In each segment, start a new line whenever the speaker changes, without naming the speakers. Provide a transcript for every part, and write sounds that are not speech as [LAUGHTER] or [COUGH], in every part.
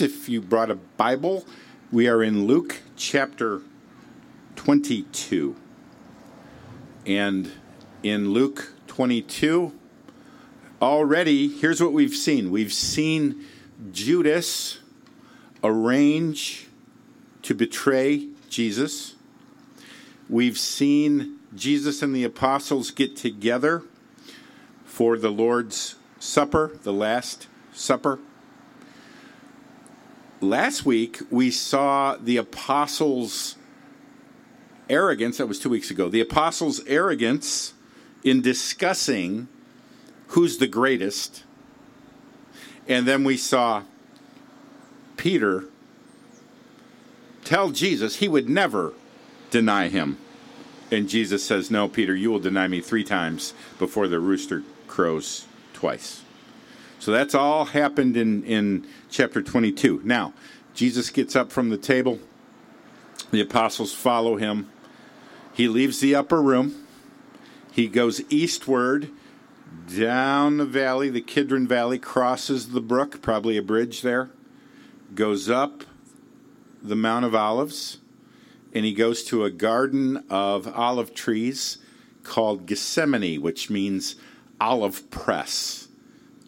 If you brought a Bible, we are in Luke chapter 22. And in Luke 22, already, here's what we've seen we've seen Judas arrange to betray Jesus. We've seen Jesus and the apostles get together for the Lord's Supper, the Last Supper last week we saw the apostles' arrogance. That was two weeks ago. The apostles' arrogance in discussing who's the greatest. And then we saw Peter tell Jesus he would never deny him. And Jesus says, No, Peter, you will deny me three times before the rooster crows twice. So that's all happened in, in chapter 22. Now, Jesus gets up from the table. The apostles follow him. He leaves the upper room. He goes eastward down the valley, the Kidron Valley, crosses the brook, probably a bridge there, goes up the Mount of Olives, and he goes to a garden of olive trees called Gethsemane, which means olive press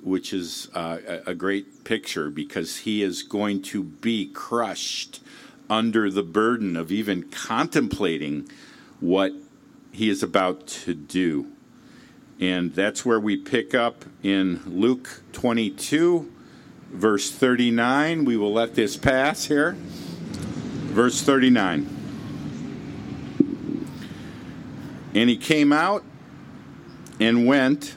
which is uh, a great picture because he is going to be crushed under the burden of even contemplating what he is about to do. And that's where we pick up in Luke 22, verse 39. We will let this pass here. Verse 39. And he came out and went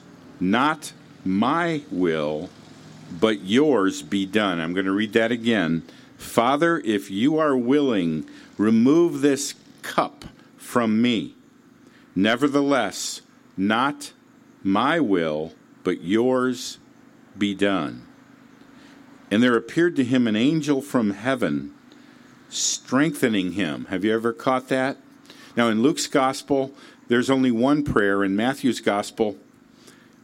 not my will, but yours be done. I'm going to read that again. Father, if you are willing, remove this cup from me. Nevertheless, not my will, but yours be done. And there appeared to him an angel from heaven, strengthening him. Have you ever caught that? Now, in Luke's gospel, there's only one prayer. In Matthew's gospel,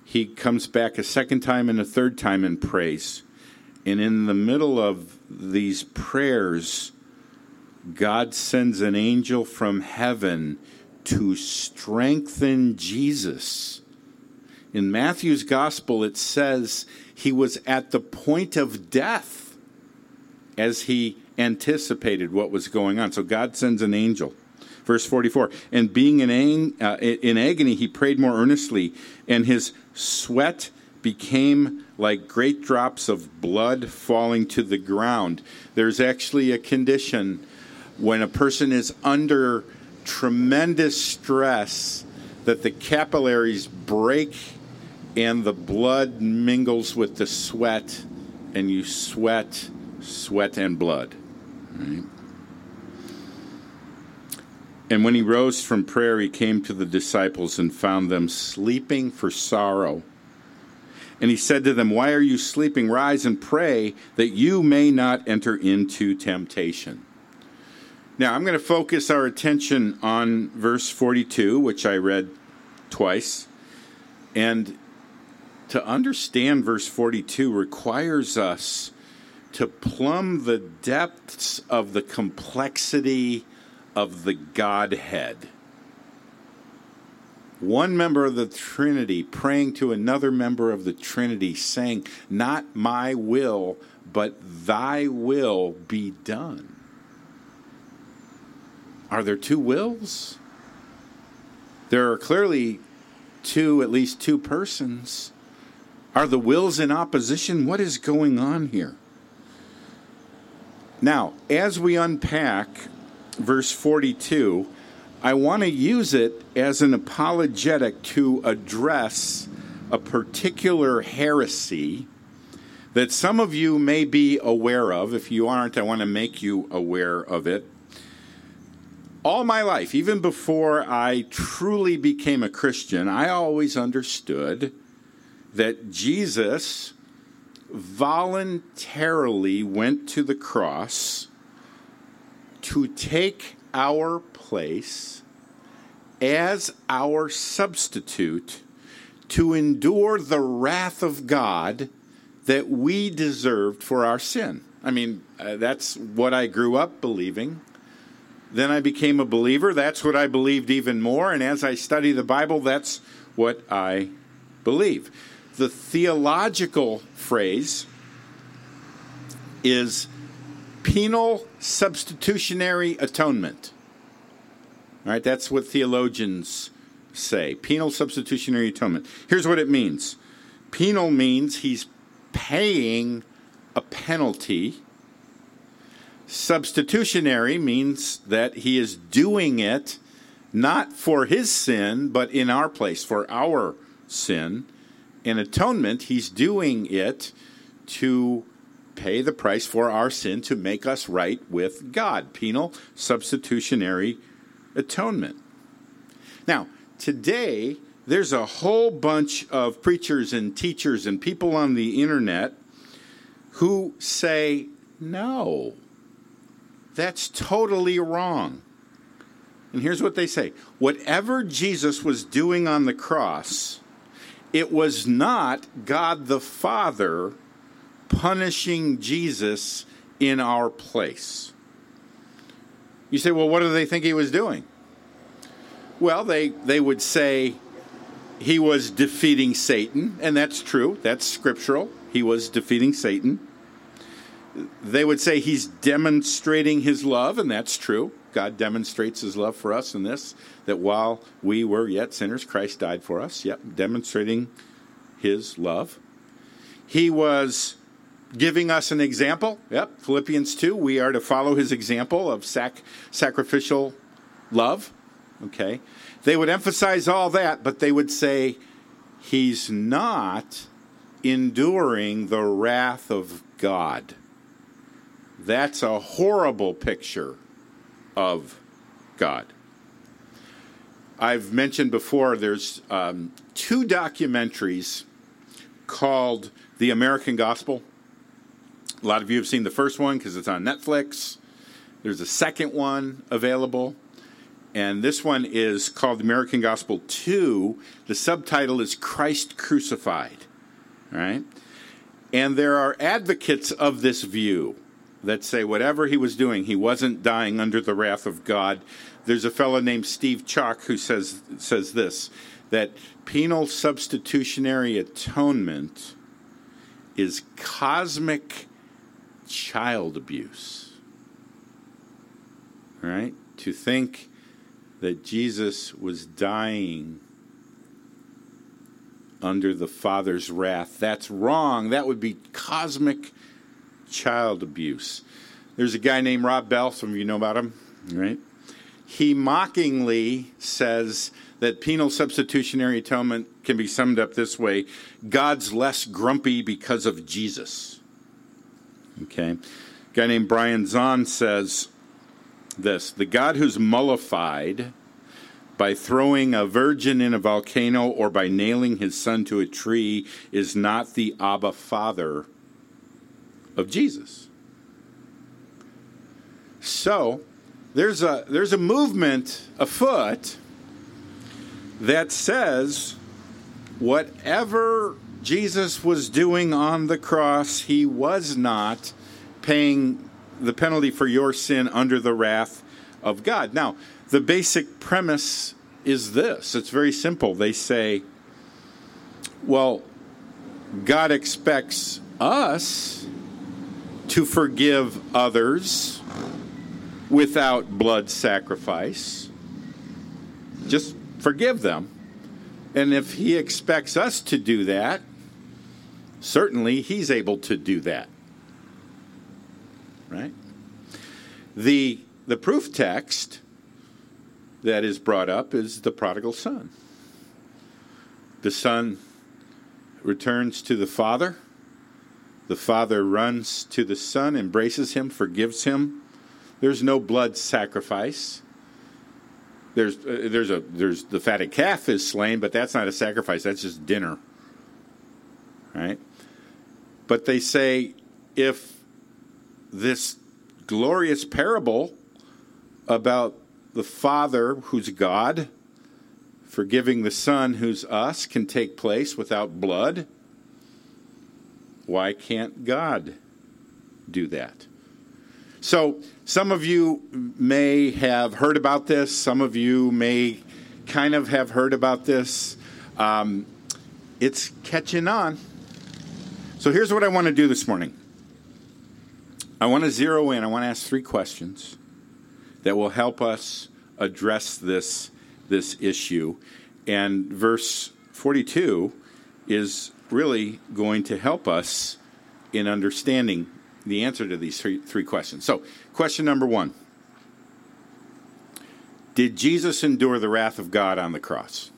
he comes back a second time and a third time and prays. And in the middle of these prayers, God sends an angel from heaven to strengthen Jesus. In Matthew's gospel, it says he was at the point of death as he anticipated what was going on. So God sends an angel. Verse 44 And being in, ang- uh, in agony, he prayed more earnestly, and his sweat became like great drops of blood falling to the ground. There's actually a condition when a person is under tremendous stress that the capillaries break and the blood mingles with the sweat, and you sweat, sweat, and blood. Right? And when he rose from prayer, he came to the disciples and found them sleeping for sorrow. And he said to them, Why are you sleeping? Rise and pray that you may not enter into temptation. Now, I'm going to focus our attention on verse 42, which I read twice. And to understand verse 42 requires us to plumb the depths of the complexity of the Godhead. One member of the Trinity praying to another member of the Trinity, saying, Not my will, but thy will be done. Are there two wills? There are clearly two, at least two persons. Are the wills in opposition? What is going on here? Now, as we unpack verse 42, I want to use it as an apologetic to address a particular heresy that some of you may be aware of. If you aren't, I want to make you aware of it. All my life, even before I truly became a Christian, I always understood that Jesus voluntarily went to the cross to take our place as our substitute to endure the wrath of God that we deserved for our sin. I mean, uh, that's what I grew up believing. Then I became a believer. That's what I believed even more. And as I study the Bible, that's what I believe. The theological phrase is penal substitutionary atonement. All right, that's what theologians say. Penal substitutionary atonement. Here's what it means penal means he's paying a penalty. Substitutionary means that he is doing it not for his sin, but in our place, for our sin. In atonement, he's doing it to pay the price for our sin to make us right with God. Penal substitutionary atonement. Now, today, there's a whole bunch of preachers and teachers and people on the internet who say, no, that's totally wrong. And here's what they say whatever Jesus was doing on the cross, it was not God the Father punishing Jesus in our place. You say, well, what do they think he was doing? Well, they, they would say he was defeating Satan, and that's true. That's scriptural. He was defeating Satan. They would say he's demonstrating his love, and that's true. God demonstrates his love for us in this that while we were yet sinners, Christ died for us. Yep, demonstrating his love. He was giving us an example. Yep, Philippians 2, we are to follow his example of sac- sacrificial love. Okay. They would emphasize all that, but they would say he's not enduring the wrath of God. That's a horrible picture of God. I've mentioned before there's um, two documentaries called The American Gospel. A lot of you have seen the first one because it's on Netflix. There's a second one available and this one is called American Gospel 2. The subtitle is Christ Crucified. Right? And there are advocates of this view that say whatever he was doing, he wasn't dying under the wrath of God. There's a fellow named Steve Chalke who says says this that penal substitutionary atonement is cosmic child abuse. All right? To think that Jesus was dying under the Father's wrath. That's wrong. That would be cosmic child abuse. There's a guy named Rob Bell, some of you know about him, right? He mockingly says that penal substitutionary atonement can be summed up this way God's less grumpy because of Jesus. Okay? A guy named Brian Zahnd says, this the God who's mollified by throwing a virgin in a volcano or by nailing his son to a tree is not the Abba Father of Jesus. So, there's a there's a movement afoot that says whatever Jesus was doing on the cross, he was not paying the penalty for your sin under the wrath of God. Now, the basic premise is this it's very simple. They say, well, God expects us to forgive others without blood sacrifice. Just forgive them. And if He expects us to do that, certainly He's able to do that right? The, the proof text that is brought up is the prodigal son. The son returns to the father. The Father runs to the Son, embraces him, forgives him. There's no blood sacrifice. There's, uh, there's, a, there's the fatted calf is slain, but that's not a sacrifice. That's just dinner. Right? But they say if this glorious parable about the Father, who's God, forgiving the Son, who's us, can take place without blood, why can't God do that? So, some of you may have heard about this, some of you may kind of have heard about this. Um, it's catching on. So, here's what I want to do this morning I want to zero in, I want to ask three questions that will help us address this, this issue. And verse 42 is really going to help us in understanding the answer to these three, three questions. So, question number one Did Jesus endure the wrath of God on the cross?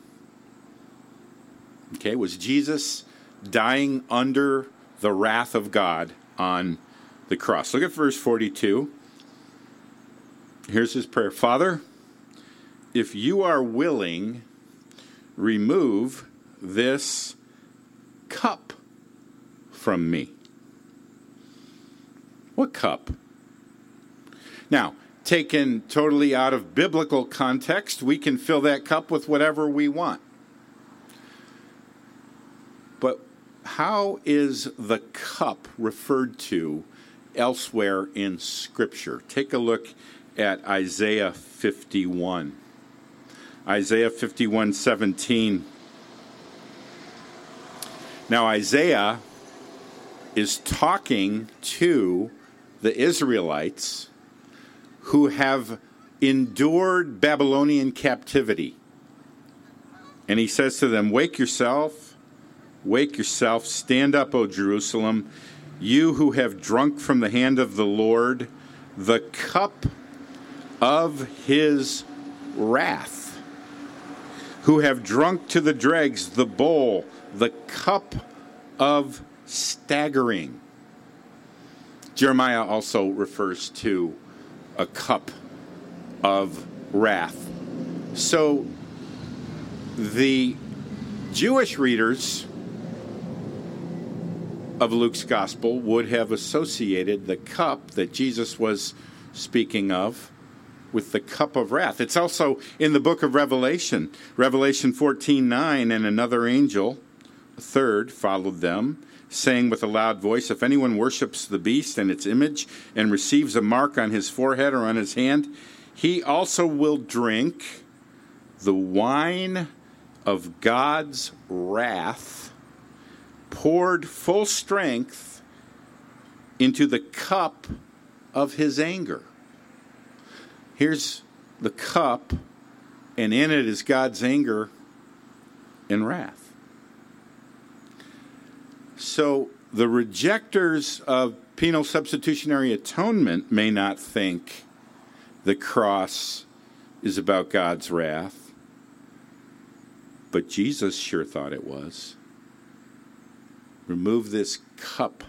Okay, was Jesus dying under the wrath of God on the cross? Look at verse 42. Here's his prayer Father, if you are willing, remove this cup from me. What cup? Now, taken totally out of biblical context, we can fill that cup with whatever we want. But how is the cup referred to elsewhere in Scripture? Take a look at Isaiah 51. Isaiah 51 17. Now, Isaiah is talking to the Israelites who have endured Babylonian captivity. And he says to them, Wake yourself, wake yourself, stand up, O Jerusalem, you who have drunk from the hand of the Lord the cup of his wrath, who have drunk to the dregs the bowl, the cup of staggering. Jeremiah also refers to a cup of wrath. So the Jewish readers of Luke's gospel would have associated the cup that Jesus was speaking of with the cup of wrath. It's also in the book of Revelation, Revelation 14:9 and another angel, a third followed them, saying with a loud voice, if anyone worships the beast and its image and receives a mark on his forehead or on his hand, he also will drink the wine of God's wrath poured full strength into the cup of his anger. Here's the cup, and in it is God's anger and wrath. So the rejectors of penal substitutionary atonement may not think the cross is about God's wrath, but Jesus sure thought it was. Remove this cup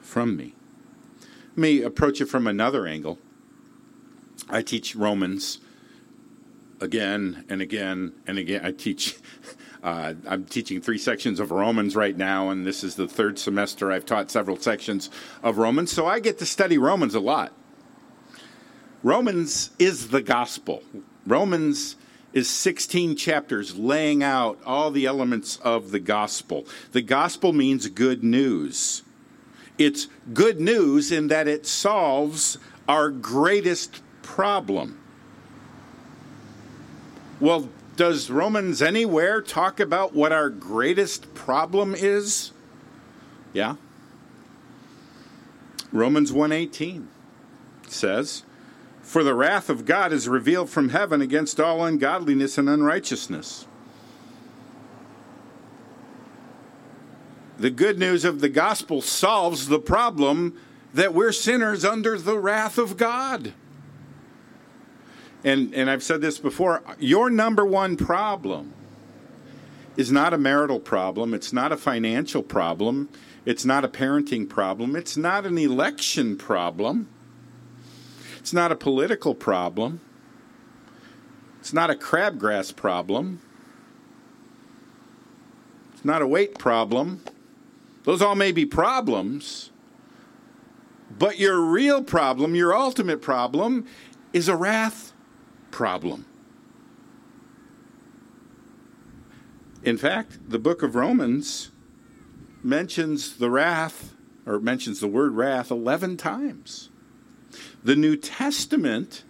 from me. Let me approach it from another angle. I teach Romans again and again and again. I teach. [LAUGHS] Uh, I'm teaching three sections of Romans right now, and this is the third semester. I've taught several sections of Romans, so I get to study Romans a lot. Romans is the gospel. Romans is 16 chapters laying out all the elements of the gospel. The gospel means good news. It's good news in that it solves our greatest problem. Well, does Romans anywhere talk about what our greatest problem is? Yeah. Romans 1:18 says, for the wrath of God is revealed from heaven against all ungodliness and unrighteousness. The good news of the gospel solves the problem that we're sinners under the wrath of God. And, and I've said this before your number one problem is not a marital problem. It's not a financial problem. It's not a parenting problem. It's not an election problem. It's not a political problem. It's not a crabgrass problem. It's not a weight problem. Those all may be problems. But your real problem, your ultimate problem, is a wrath problem. In fact, the book of Romans mentions the wrath, or mentions the word wrath 11 times. The New Testament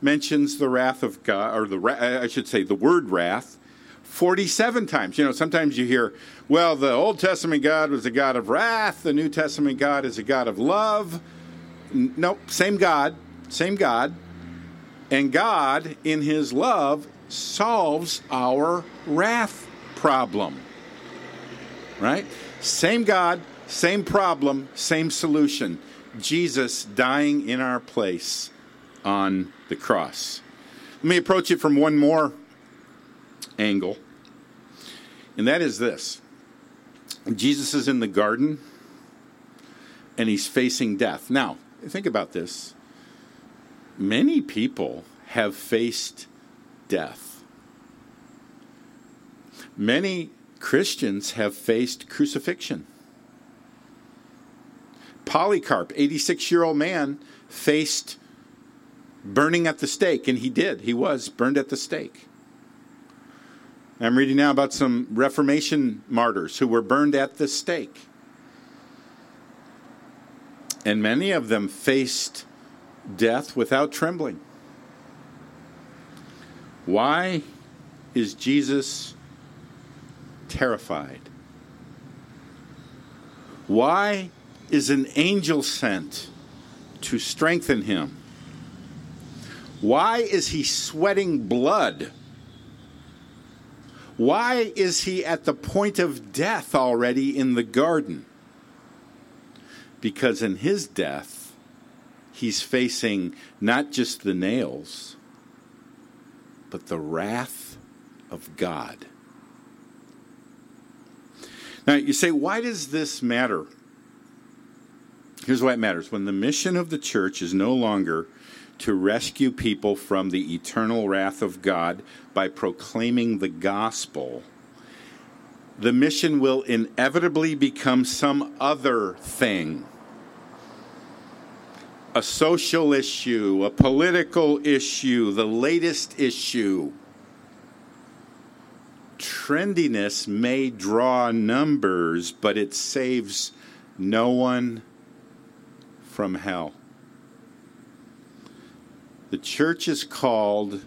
mentions the wrath of God, or the I should say the word wrath, 47 times. You know, sometimes you hear, well, the Old Testament God was a God of wrath, the New Testament God is a God of love. Nope, same God, same God. And God, in His love, solves our wrath problem. Right? Same God, same problem, same solution. Jesus dying in our place on the cross. Let me approach it from one more angle, and that is this Jesus is in the garden and he's facing death. Now, think about this. Many people have faced death. Many Christians have faced crucifixion. Polycarp, 86 year old man, faced burning at the stake, and he did. He was burned at the stake. I'm reading now about some Reformation martyrs who were burned at the stake. And many of them faced death without trembling. Why is Jesus terrified? Why is an angel sent to strengthen him? Why is he sweating blood? Why is he at the point of death already in the garden? Because in his death, he's facing not just the nails, but the wrath of God. Now, you say, why does this matter? Here's why it matters. When the mission of the church is no longer to rescue people from the eternal wrath of God by proclaiming the gospel, the mission will inevitably become some other thing a social issue, a political issue, the latest issue. Trendiness may draw numbers, but it saves no one from hell. The church is called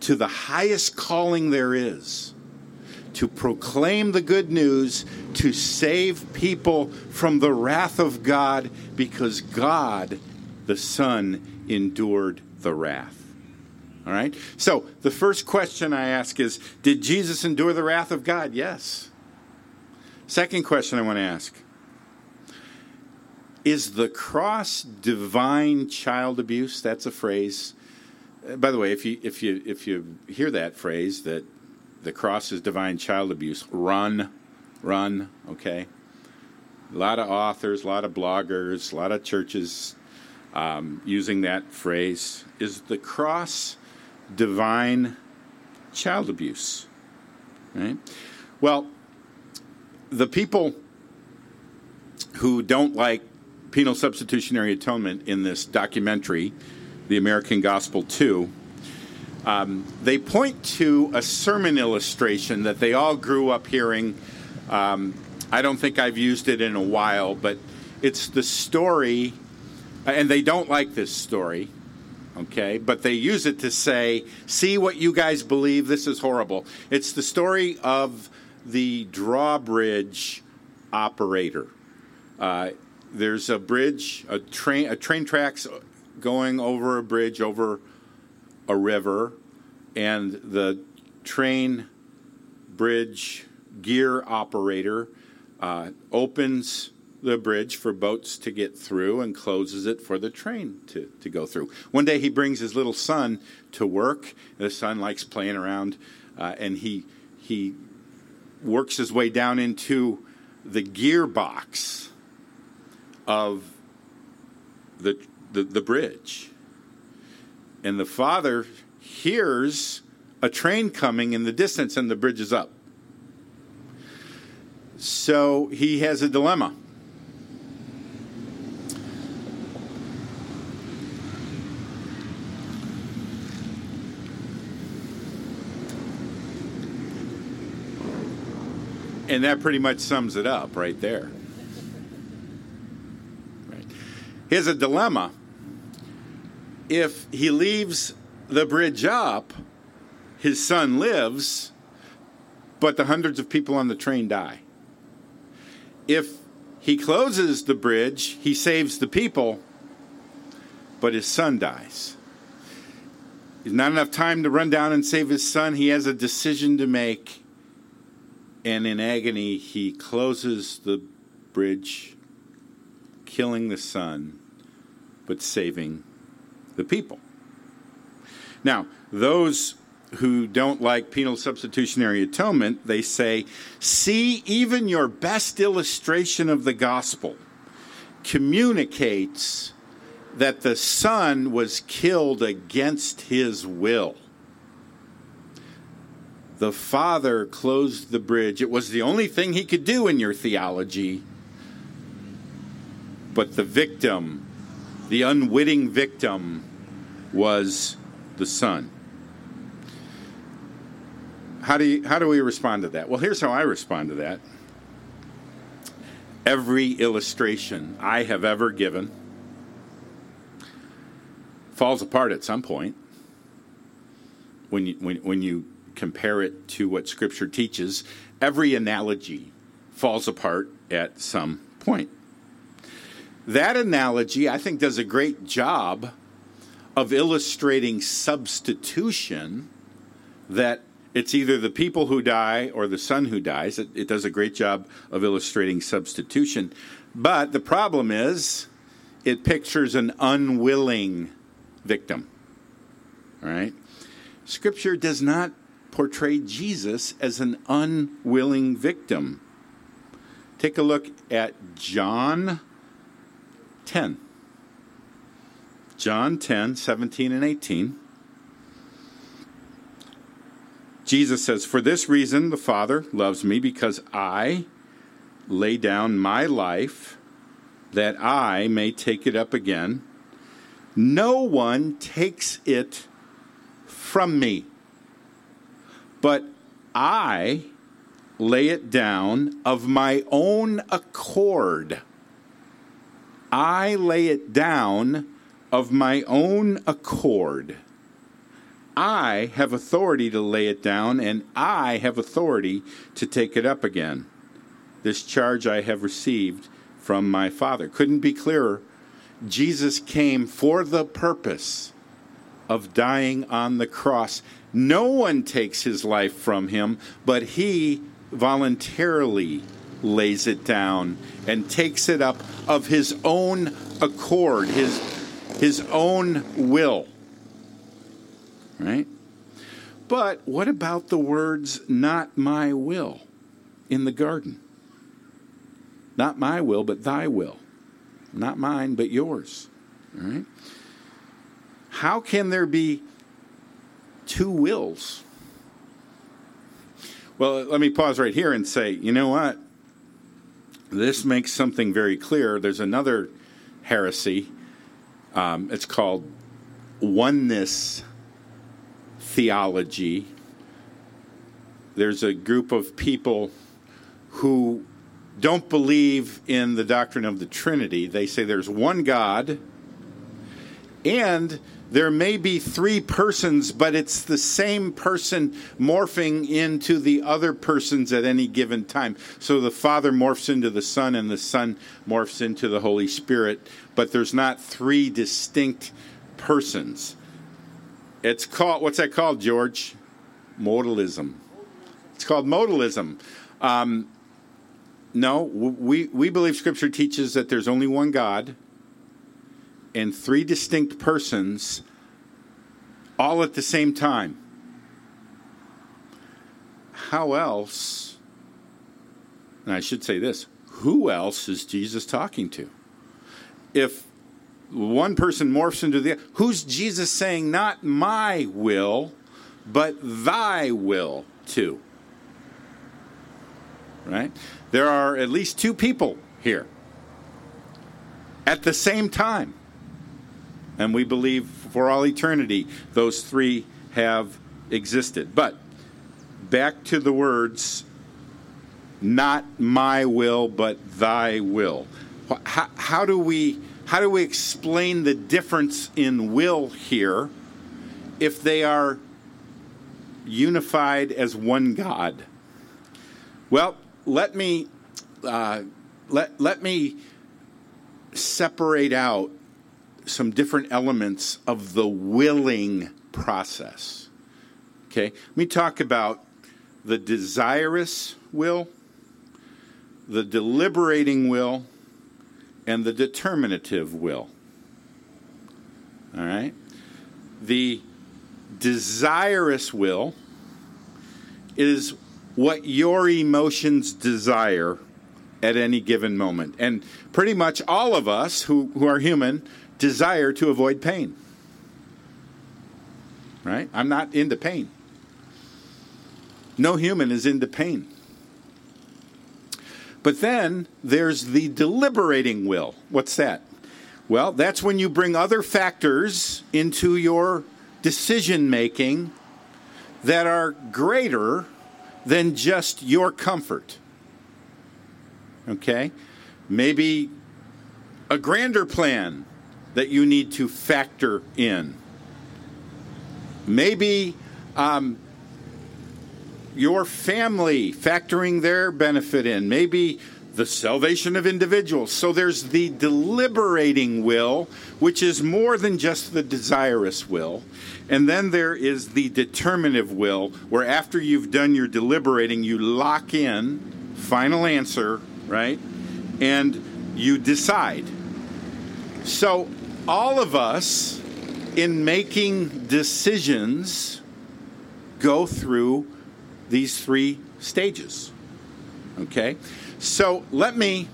to the highest calling there is to proclaim the good news, to save people from the wrath of God, because God, the Son, endured the wrath. All right? So, the first question I ask is Did Jesus endure the wrath of God? Yes. Second question I want to ask is the cross divine child abuse? That's a phrase. Uh, by the way, if you if you if you hear that phrase that the cross is divine child abuse, run, run. Okay. A lot of authors, a lot of bloggers, a lot of churches um, using that phrase. Is the cross divine child abuse? Right. Well, the people who don't like penal substitutionary atonement in this documentary, The American Gospel 2, um, they point to a sermon illustration that they all grew up hearing. Um, I don't think I've used it in a while, but it's the story, and they don't like this story, okay? But they use it to say, see what you guys believe, this is horrible. It's the story of the drawbridge operator. Uh, there's a bridge, a train, a train tracks going over a bridge over a river, and the train bridge gear operator uh, opens the bridge for boats to get through and closes it for the train to, to go through. One day he brings his little son to work. The son likes playing around, uh, and he he works his way down into the gearbox of the, the, the bridge. And the father hears a train coming in the distance, and the bridge is up. So he has a dilemma. And that pretty much sums it up right there. Right. He has a dilemma. If he leaves the bridge up, his son lives, but the hundreds of people on the train die. If he closes the bridge, he saves the people, but his son dies. There's not enough time to run down and save his son. He has a decision to make and in agony, he closes the bridge, killing the son, but saving the people. Now, those who don't like penal substitutionary atonement, they say, see, even your best illustration of the gospel communicates that the son was killed against his will the Father closed the bridge. It was the only thing he could do in your theology. But the victim, the unwitting victim, was the Son. How do, you, how do we respond to that? Well, here's how I respond to that. Every illustration I have ever given falls apart at some point when you, when, when you compare it to what Scripture teaches, every analogy falls apart at some point. That analogy, I think, does a great job of illustrating substitution that it's either the people who die or the son who dies. It, it, does a great job of illustrating substitution. But the problem is, it pictures an unwilling victim. All right? Scripture does not portray Jesus as an unwilling victim. Take a look at John 10. John 10, 17 and 18. Jesus says, For this reason the Father loves me, because I lay down my life that I may take it up again. No one takes it from me but I lay it down of my own accord. I lay it down of my own accord. I have authority to lay it down, and I have authority to take it up again. This charge I have received from my Father. Couldn't be clearer. Jesus came for the purpose of dying on the cross. No one takes his life from him, but he voluntarily lays it down and takes it up of his own accord, his, his own will. Right? But what about the words, not my will, in the garden? Not my will, but thy will. Not mine, but yours. All right? How can there be two wills? Well, let me pause right here and say, you know what? This makes something very clear. There's another heresy. Um, it's called oneness theology. There's a group of people who don't believe in the doctrine of the Trinity. They say there's one God and there may be three persons, but it's the same person morphing into the other persons at any given time. So the Father morphs into the Son, and the Son morphs into the Holy Spirit, but there's not three distinct persons. It's called, what's that called, George? Modalism. It's called modalism. Um, no, we, we believe Scripture teaches that there's only one God and three distinct persons all at the same time. How else and I should say this who else is Jesus talking to? If one person morphs into the other, who's Jesus saying, not my will, but thy will to? Right? There are at least two people here at the same time. And we believe for all eternity those three have existed. But back to the words, not my will, but thy will. How, how, do we how do we explain the difference in will here if they are unified as one God? Well, let me uh, let let me separate out some different elements of the willing process. Okay, let me talk about the desirous will, the deliberating will, and the determinative will. All right? The desirous will is what your emotions desire at any given moment. And pretty much all of us who, who are human desire to avoid pain. Right? I'm not into pain. No human is into pain. But then there's the deliberating will. What's that? Well, that's when you bring other factors into your decision making that are greater than just your comfort. Okay? Maybe a grander plan that you need to factor in. Maybe um, your family, factoring their benefit in, maybe the salvation of individuals. So there's the deliberating will, which is more than just the desirous will. And then there is the determinative will, where after you've done your deliberating, you lock in, final answer, right? And you decide. So all of us, in making decisions, go through these three stages. Okay? So let me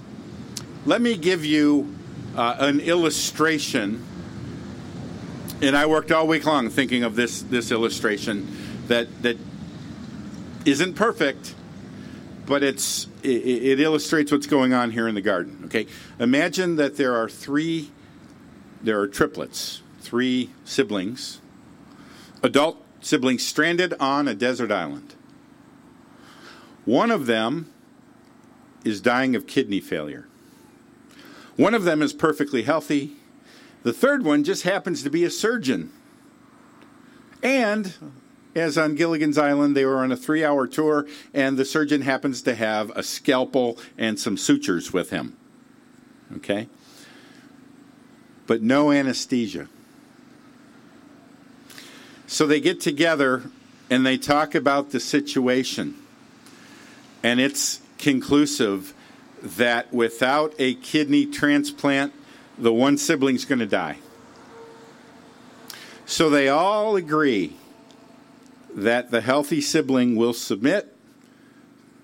let me give you uh, an illustration. And I worked all week long thinking of this this illustration that that isn't perfect, but it's it, it illustrates what's going on here in the garden. Okay, imagine that there are three there are triplets, three siblings, adult siblings stranded on a desert island. One of them is dying of kidney failure. One of them is perfectly healthy. The third one just happens to be a surgeon. And as on Gilligan's Island, they were on a three hour tour, and the surgeon happens to have a scalpel and some sutures with him. Okay? But no anesthesia. So they get together and they talk about the situation and it's conclusive that without a kidney transplant, the one sibling's going to die. So they all agree that the healthy sibling will submit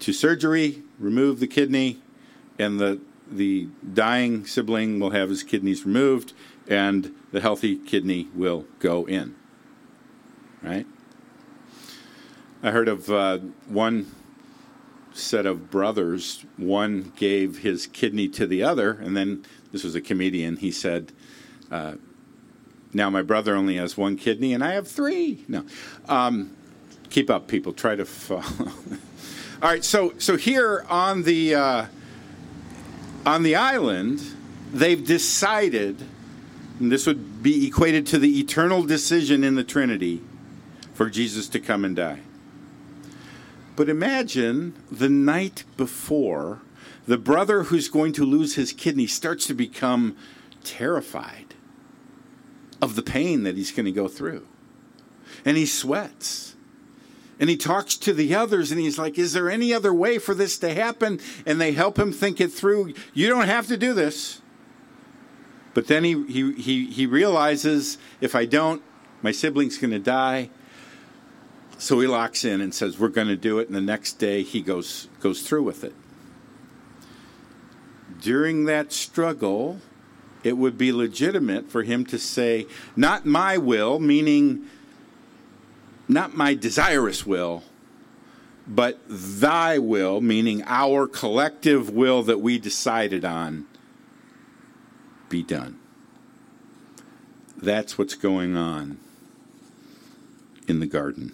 to surgery, remove the kidney, and the the dying sibling will have his kidneys removed, and the healthy kidney will go in. Right? I heard of uh, one set of brothers, one gave his kidney to the other, and then this was a comedian. He said, uh, "Now my brother only has one kidney, and I have three. No, um, keep up, people. Try to follow. [LAUGHS] All right, so so here on the uh, on the island, they've decided, and this would be equated to the eternal decision in the Trinity, for Jesus to come and die. But imagine the night before, the brother who's going to lose his kidney starts to become terrified of the pain that he's going to go through. And he sweats. And he talks to the others and he's like, Is there any other way for this to happen? And they help him think it through. You don't have to do this. But then he, he, he, he realizes if I don't, my sibling's going to die so he locks in and says, "We're going to do it." And the next day, he goes goes through with it. during that struggle, it would be legitimate for him to say, Not my will, meaning not my desirous will, but thy will, meaning our collective will that we decided on, be done. That's what's going on in the garden.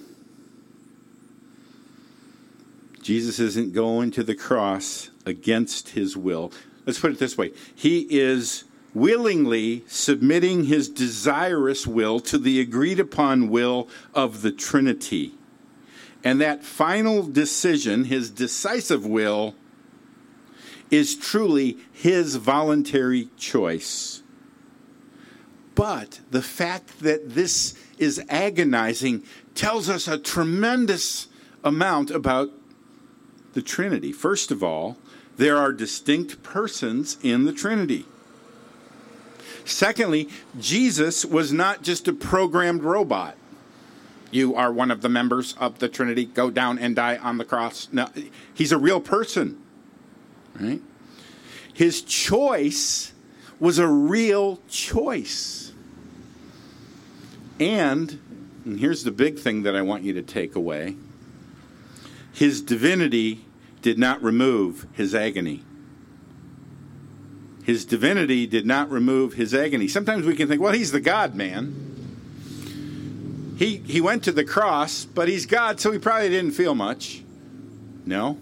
Jesus isn't going to the cross against his will. Let's put it this way He is willingly submitting his desirous will to the agreed upon will of the Trinity. And that final decision, his decisive will, is truly his voluntary choice. But the fact that this is agonizing tells us a tremendous amount about the Trinity. First of all, there are distinct persons in the Trinity. Secondly, Jesus was not just a programmed robot. You are one of the members of the Trinity, go down and die on the cross. No, he's a real person. Right? His choice was a real choice. And, and here's the big thing that I want you to take away his divinity did not remove his agony. His divinity did not remove his agony. Sometimes we can think, well, he's the God man. He, he went to the cross, but he's God, so he probably didn't feel much. No.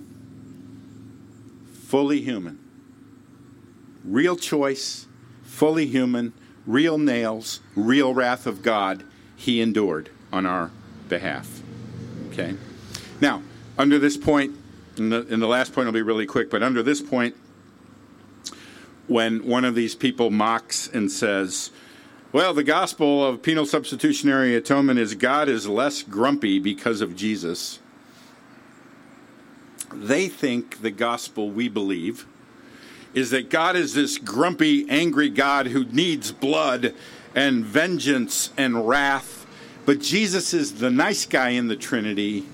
Fully human. Real choice, fully human, real nails, real wrath of God, he endured on our behalf. Okay? Now, under this point, and the, the last point will be really quick, but under this point, when one of these people mocks and says, well, the gospel of penal substitutionary atonement is God is less grumpy because of Jesus. They think the gospel we believe is that God is this grumpy, angry God who needs blood and vengeance and wrath. But Jesus is the nice guy in the Trinity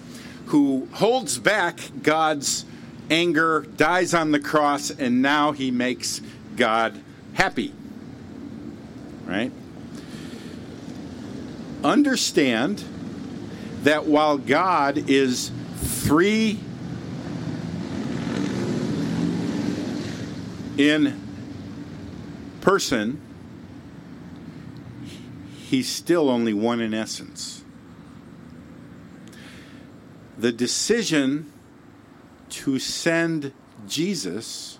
who holds back God's anger, dies on the cross, and now he makes God happy. Right? Understand that while God is three in person, he's still only one in essence the decision to send Jesus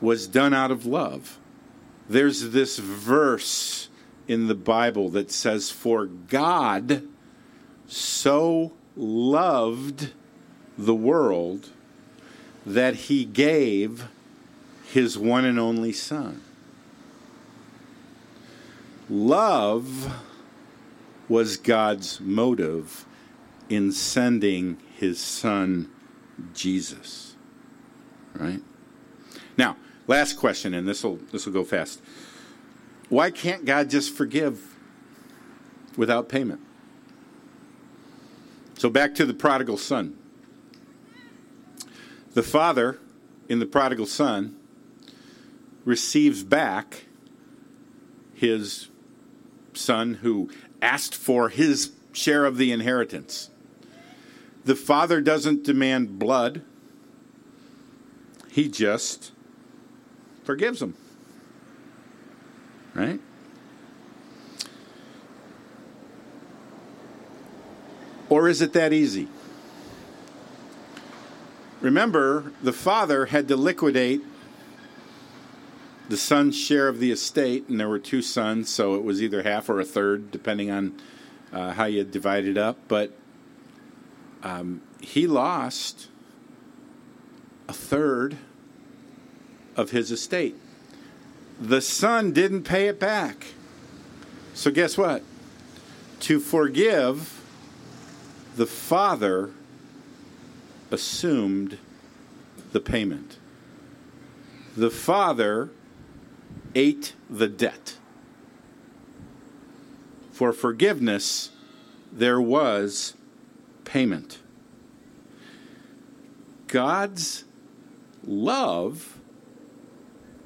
was done out of love. There's this verse in the Bible that says, For God so loved the world that he gave his one and only Son. Love was God's motive in sending his son Jesus. Right? Now, last question, and this will this will go fast. Why can't God just forgive without payment? So back to the prodigal son. The father in the prodigal son receives back his son who asked for his share of the inheritance. The Father doesn't demand blood, He just forgives them. Right? Or is it that easy? Remember, the father had to liquidate the son's share of the estate, and there were two sons, so it was either half or a third, depending on uh, how you divide it up. But um, he lost a third of his estate. The son didn't pay it back. So, guess what? To forgive, the father assumed the payment. The father ate the debt. For forgiveness, there was payment. God's love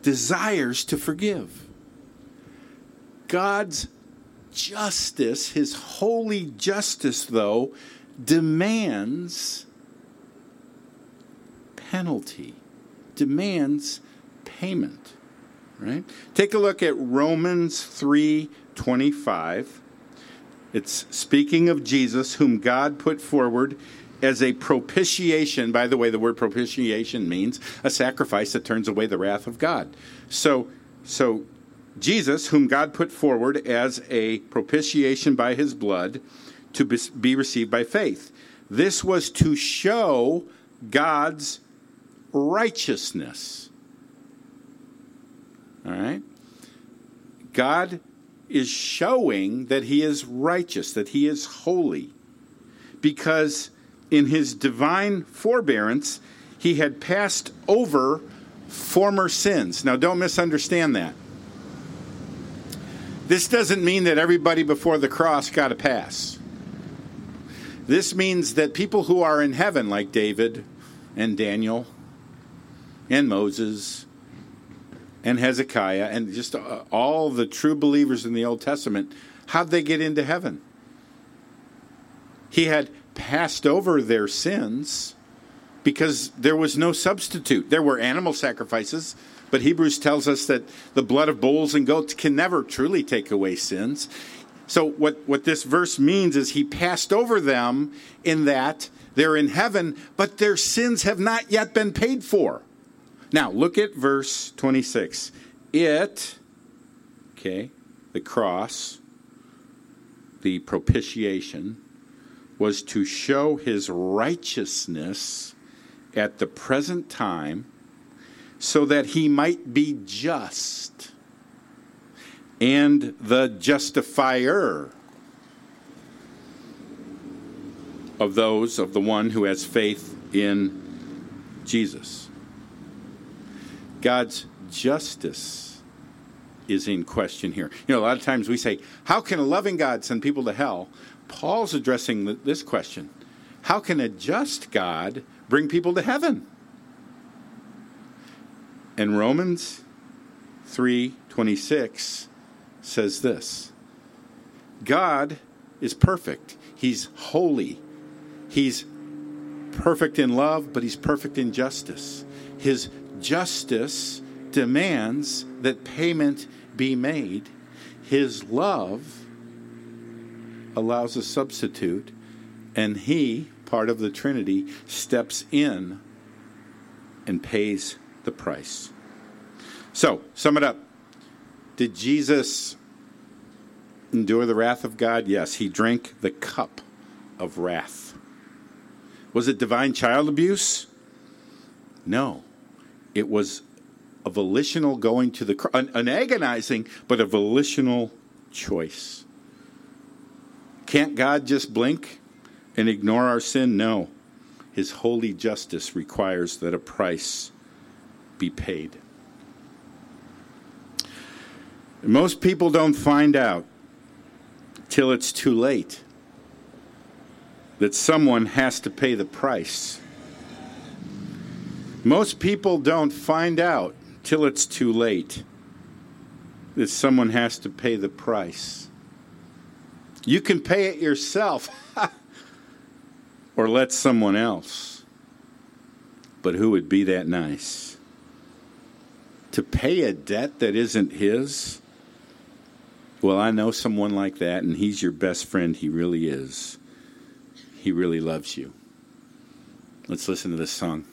desires to forgive. God's justice, his holy justice, though, demands penalty, demands payment. Right? Take a look at Romans 3:25. It's speaking of Jesus whom God put forward as a propitiation. By the way, the word propitiation means a sacrifice that turns away the wrath of God. So so Jesus, whom God put forward as a propitiation by his blood to be received by faith. This was to show God's righteousness. All right? God is showing that he is righteous, that he is holy, because in his divine forbearance, he had passed over former sins. Now, don't misunderstand that. This doesn't mean that everybody before the cross got a pass. This means that people who are in heaven, like David and Daniel and Moses and Hezekiah and just uh, all the true believers in the Old Testament, how'd they get into heaven? He had passed over their sins because there was no substitute. There were animal sacrifices, but Hebrews tells us that the blood of bulls and goats can never truly take away sins. So, what, what this verse means is he passed over them in that they're in heaven, but their sins have not yet been paid for. Now, look at verse 26. It, okay, the cross, the propitiation, was to show his righteousness at the present time so that he might be just and the justifier of those of the one who has faith in Jesus. God's justice is in question here. You know, a lot of times we say, How can a loving God send people to hell? Paul's addressing this question How can a just God bring people to heaven? And Romans 3:26 says this. God is perfect. He's holy. He's perfect in love, but he's perfect in justice. His justice demands that payment be made. His love allows a substitute, and he, part of the Trinity, steps in and pays the price. So, sum it up. Did Jesus endure the wrath of God? Yes, he drank the cup of wrath. Was it divine child abuse? No. It was a volitional going to the an, an agonizing but a volitional choice. Can't God just blink and ignore our sin? No. His holy justice requires that a price be paid. Most people don't find out till it's too late that someone has to pay the price. Most people don't find out till it's too late that someone has to pay the price. You can pay it yourself [LAUGHS] or let someone else. But who would be that nice? To pay a debt that isn't his? Well, I know someone like that, and he's your best friend. He really is. He really loves you. Let's listen to this song.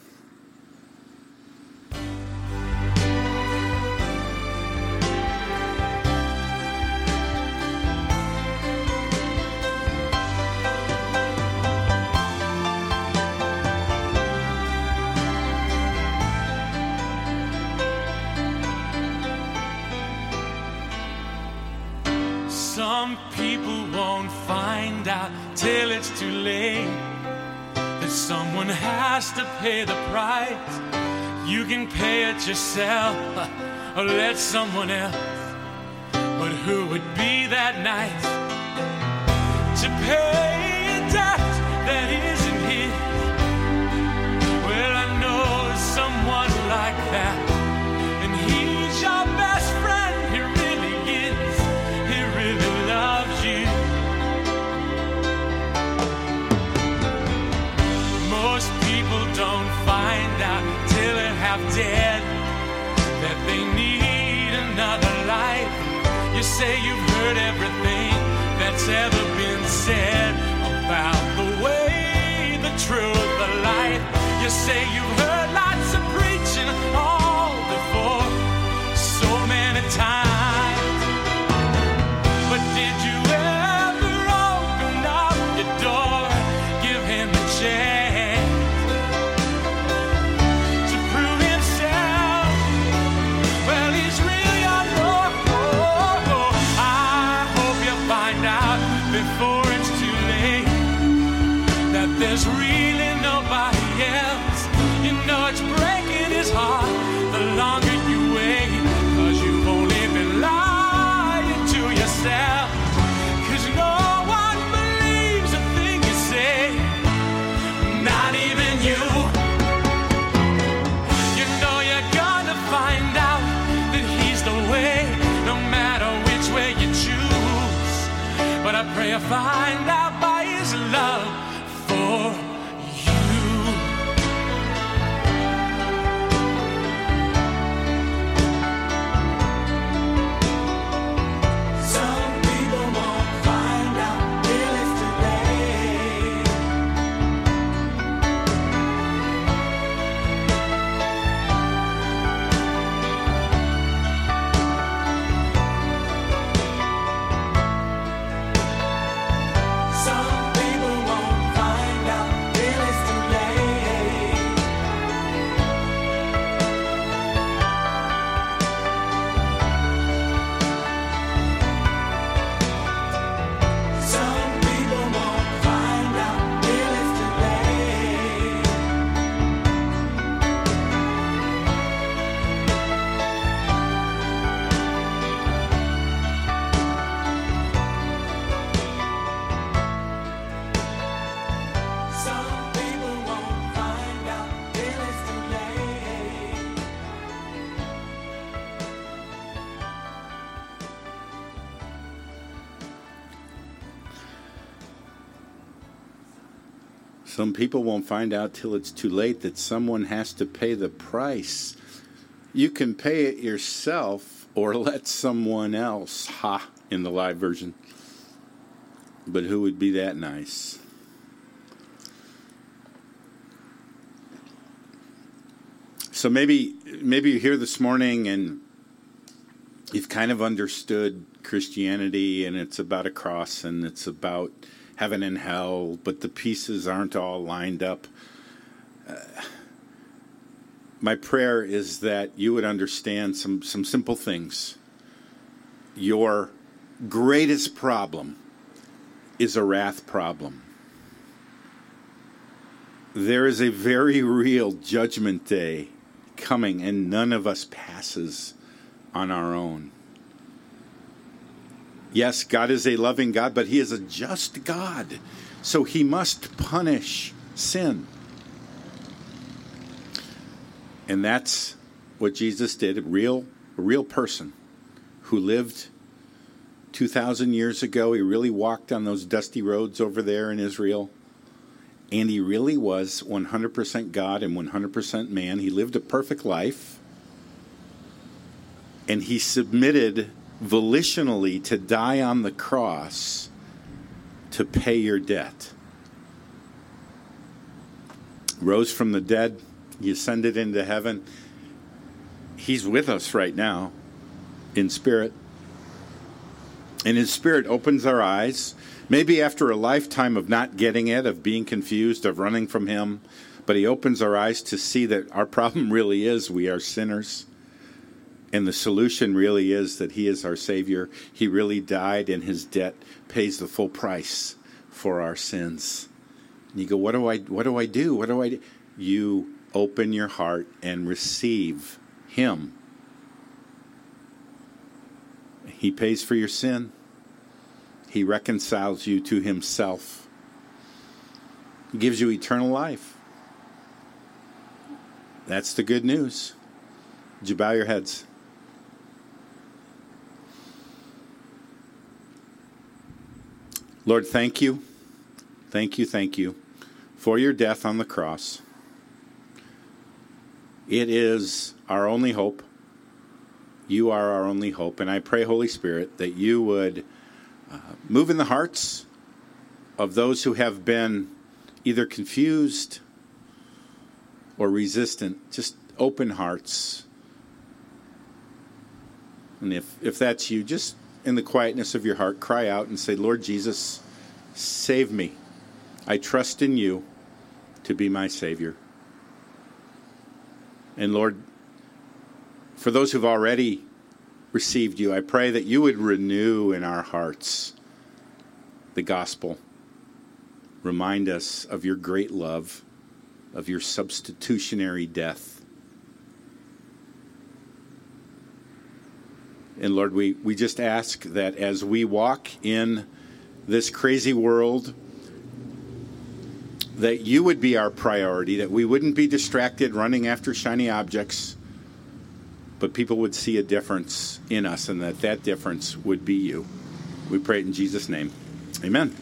Has to pay the price. You can pay it yourself [LAUGHS] or let someone else. But who would be that nice to pay say you've heard everything that's ever been said about the way, the truth, the life. You say you've heard lots of preaching all before, that there's
Some people won't find out till it's too late that someone has to pay the price. You can pay it yourself or [LAUGHS] let someone else, ha, in the live version. But who would be that nice? So maybe maybe you're here this morning and you've kind of understood Christianity and it's about a cross and it's about heaven and hell, but the pieces aren't all lined up. Uh, my prayer is that you would understand some, some simple things. Your greatest problem is a wrath problem. There is a very real judgment day coming, and none of us passes on our own. Yes, God is a loving God, but He is a just God. So He must punish sin. And that's what Jesus did. A real, a real person who lived 2,000 years ago. He really walked on those dusty roads over there in Israel. And he really was 100% God and 100% man. He lived a perfect life. And he submitted volitionally to die on the cross to pay your debt. Rose from the dead, he ascended into heaven. He's with us right now in spirit. And his spirit opens our eyes, maybe after a lifetime of not getting it, of being confused, of running from him. But he opens our eyes to see that our [LAUGHS] problem really is we are sinners. And the solution really is that he is our Savior. He really died, and his debt pays the full price for our sins. And you go, what do I what do I do? What do I do? You open your heart and receive him. He pays for your sin. He reconciles you to himself. He gives you eternal life. That's the good news. Would you bow your heads? Lord, thank you. Thank you, thank you for your death on the cross. It is our only hope. You are our only hope. And I pray, Holy Spirit, that you would uh, move in the hearts of those who have been either confused or resistant. Just open hearts. And if, if that's you, just in the quietness of your heart, cry out and say, Lord Jesus, save me. I trust in you to be my Savior. And Lord, for those who've already received you, I pray that you would renew in our hearts the gospel. Remind us of your great love, of your substitutionary death. And Lord, we, we just ask that as we walk in this crazy world, that you would be our priority, that we wouldn't be distracted running after shiny objects, but people would see a difference in us and that that difference would be you. We pray it in Jesus' name. Amen.